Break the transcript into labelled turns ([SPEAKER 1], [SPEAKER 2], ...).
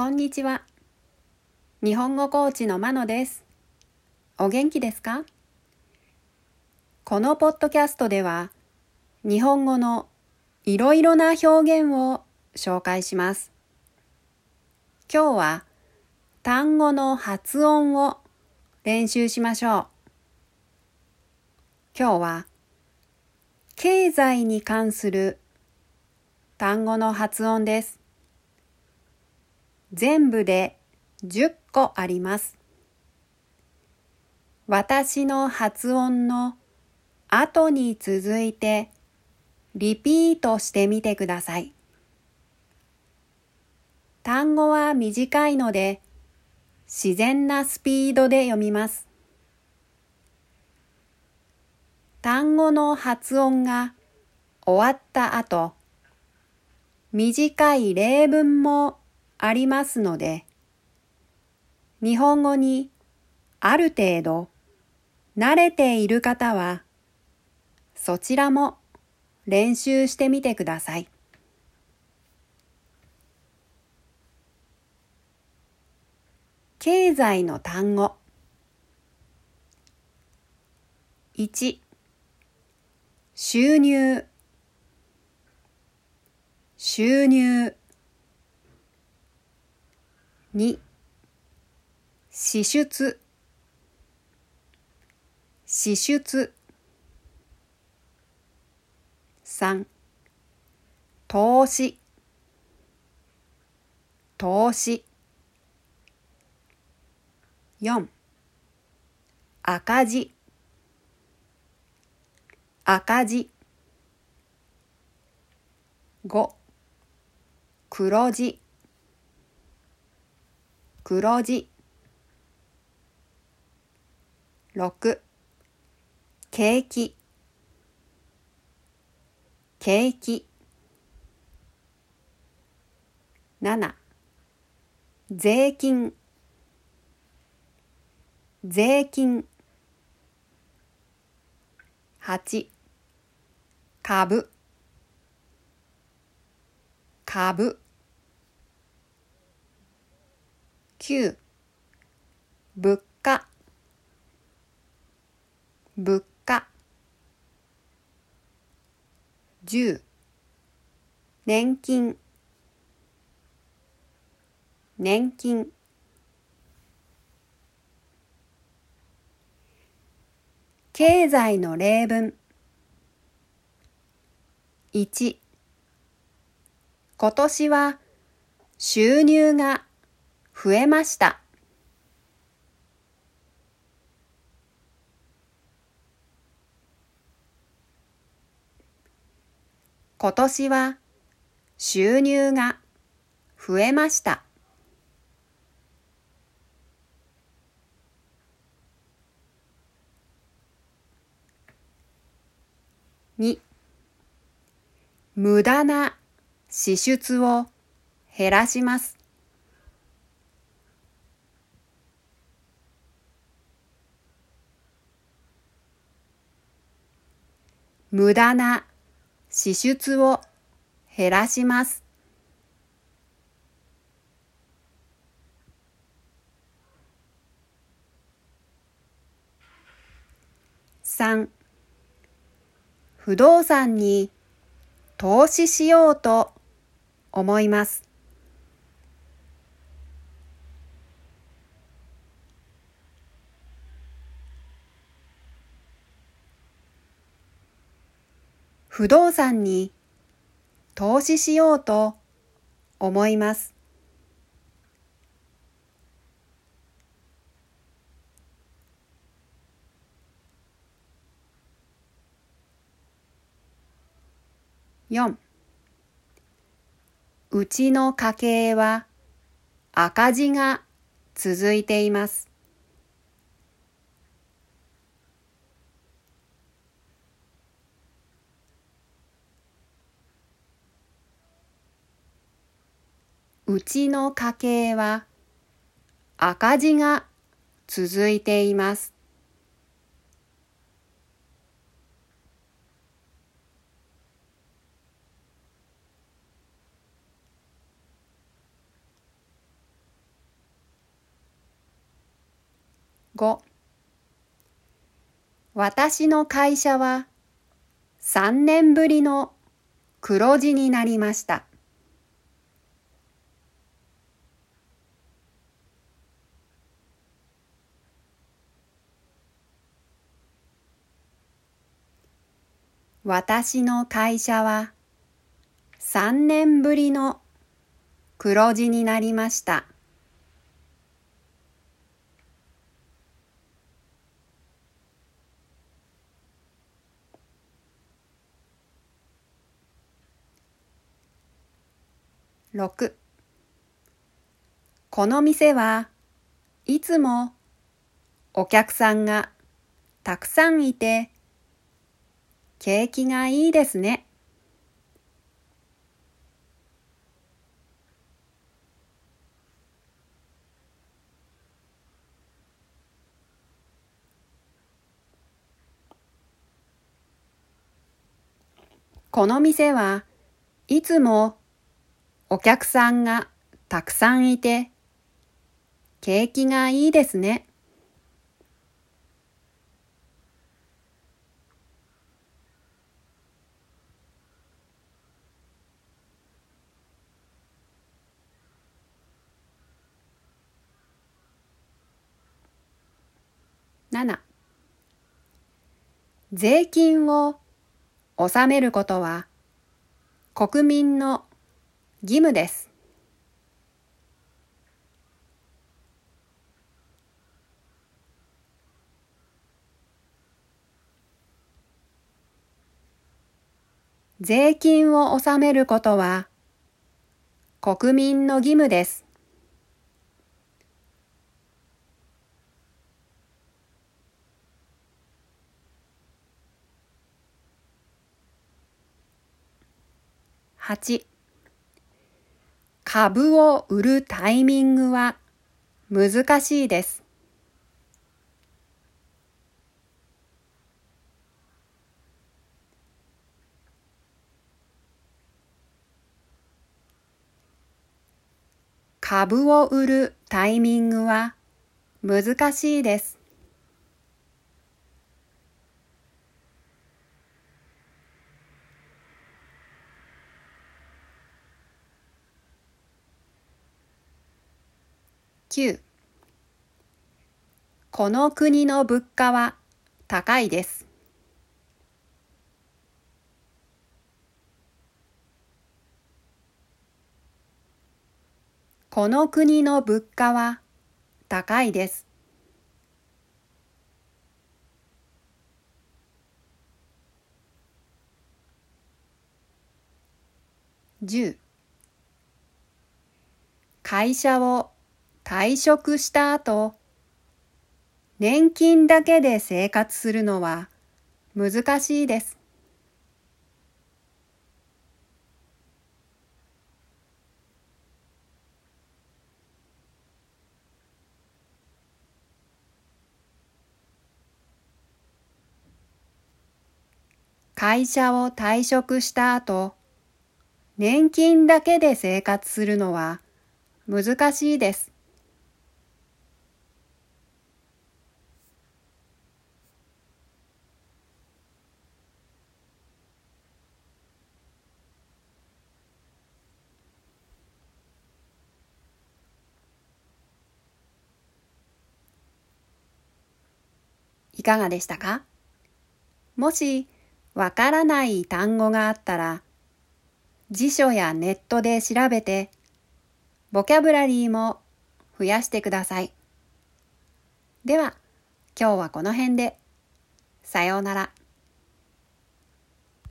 [SPEAKER 1] こんにちは。日本語コーチのまのです。お元気ですか？このポッドキャストでは、日本語のいろいろな表現を紹介します。今日は単語の発音を練習しましょう。今日は経済に関する単語の発音です。全部で10個あります。私の発音の後に続いてリピートしてみてください。単語は短いので自然なスピードで読みます。単語の発音が終わった後、短い例文もありますので、日本語にある程度慣れている方は、そちらも練習してみてください。経済の単語。1収入。収入。2支出。支出。3投資。投資。4赤字。赤字。5黒字。黒字。6景気。景気。7税金。税金。8株。株。9物価。物価。10年金。年金。経済の例文。1今年は収入が増えました。今年は収入が増えました。2無駄な支出を減らします。無駄な支出を減らします。3不動産に投資しようと思います。不動産に投資しようと思います。4うちの家計は赤字が続いています。うちの家計は赤字が続いています。5私の会社は3年ぶりの黒字になりました。私の会社は3年ぶりの黒字になりました。6この店はいつもお客さんがたくさんいて景気がいいですね。この店はいつもお客さんがたくさんいて景気がいいですね。7税金を納めることは国民の義務です。税金を納めることは国民の義務です。8株を売るタイミングは難しいです。株を売るタイミングは難しいです。9この国の物価は高いです。この国の物価は高いです。10会社を退職した後、年金だけで生活するのは難しいです。会社を退職した後、年金だけで生活するのは難しいです。いかがでしたか？もしわからない単語があったら辞書やネットで調べてボキャブラリーも増やしてください。では今日はこの辺でさようなら。